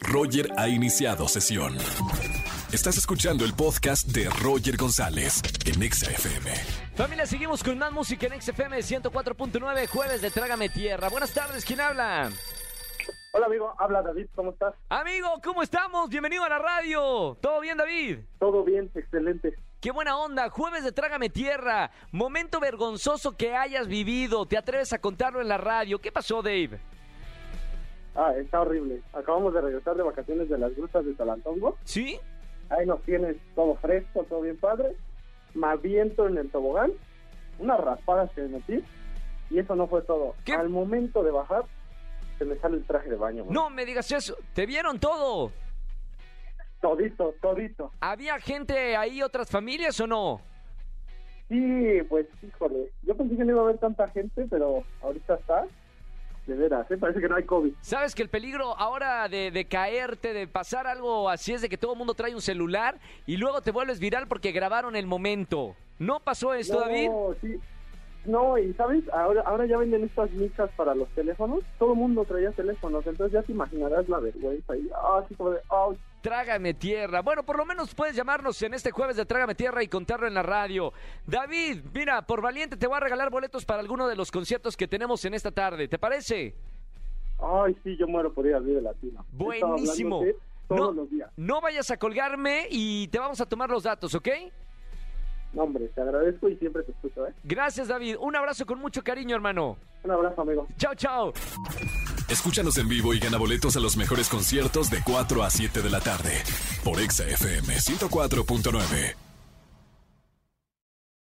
Roger ha iniciado sesión. Estás escuchando el podcast de Roger González en Exa FM. Familia, seguimos con más música en XFM 104.9, jueves de Trágame Tierra. Buenas tardes, ¿quién habla? Hola amigo, habla David, ¿cómo estás? Amigo, ¿cómo estamos? Bienvenido a la radio. ¿Todo bien, David? Todo bien, excelente. Qué buena onda, jueves de Trágame Tierra. Momento vergonzoso que hayas vivido. ¿Te atreves a contarlo en la radio? ¿Qué pasó, Dave? Ah, está horrible. Acabamos de regresar de vacaciones de las grutas de Talantongo. ¿Sí? Ahí nos tienes todo fresco, todo bien padre. Me aviento en el tobogán, unas raspadas que me metí, y eso no fue todo. ¿Qué? Al momento de bajar, se me sale el traje de baño. güey. No me digas eso. ¿Te vieron todo? Todito, todito. ¿Había gente ahí, otras familias o no? Sí, pues, híjole. Yo pensé que no iba a haber tanta gente, pero ahorita está. ¿Eh? parece que no hay COVID. Sabes que el peligro ahora de, de caerte, de pasar algo así es de que todo el mundo trae un celular y luego te vuelves viral porque grabaron el momento. ¿No pasó esto, David? No, sí. No, y sabes, ahora, ahora ya venden estas micas para los teléfonos. Todo el mundo traía teléfonos, entonces ya te imaginarás la vergüenza. Y, ah, así como de, ah, Trágame tierra. Bueno, por lo menos puedes llamarnos en este jueves de Trágame tierra y contarlo en la radio. David, mira, por valiente te voy a regalar boletos para alguno de los conciertos que tenemos en esta tarde. ¿Te parece? Ay, sí, yo muero por ir al Vive Latino. Buenísimo. Todos No, los días. no vayas a colgarme y te vamos a tomar los datos, ¿ok? No, hombre, te agradezco y siempre te escucho, ¿eh? Gracias, David. Un abrazo con mucho cariño, hermano. Un abrazo, amigo. Chao, chao. Escúchanos en vivo y gana boletos a los mejores conciertos de 4 a 7 de la tarde por Exa FM 104.9.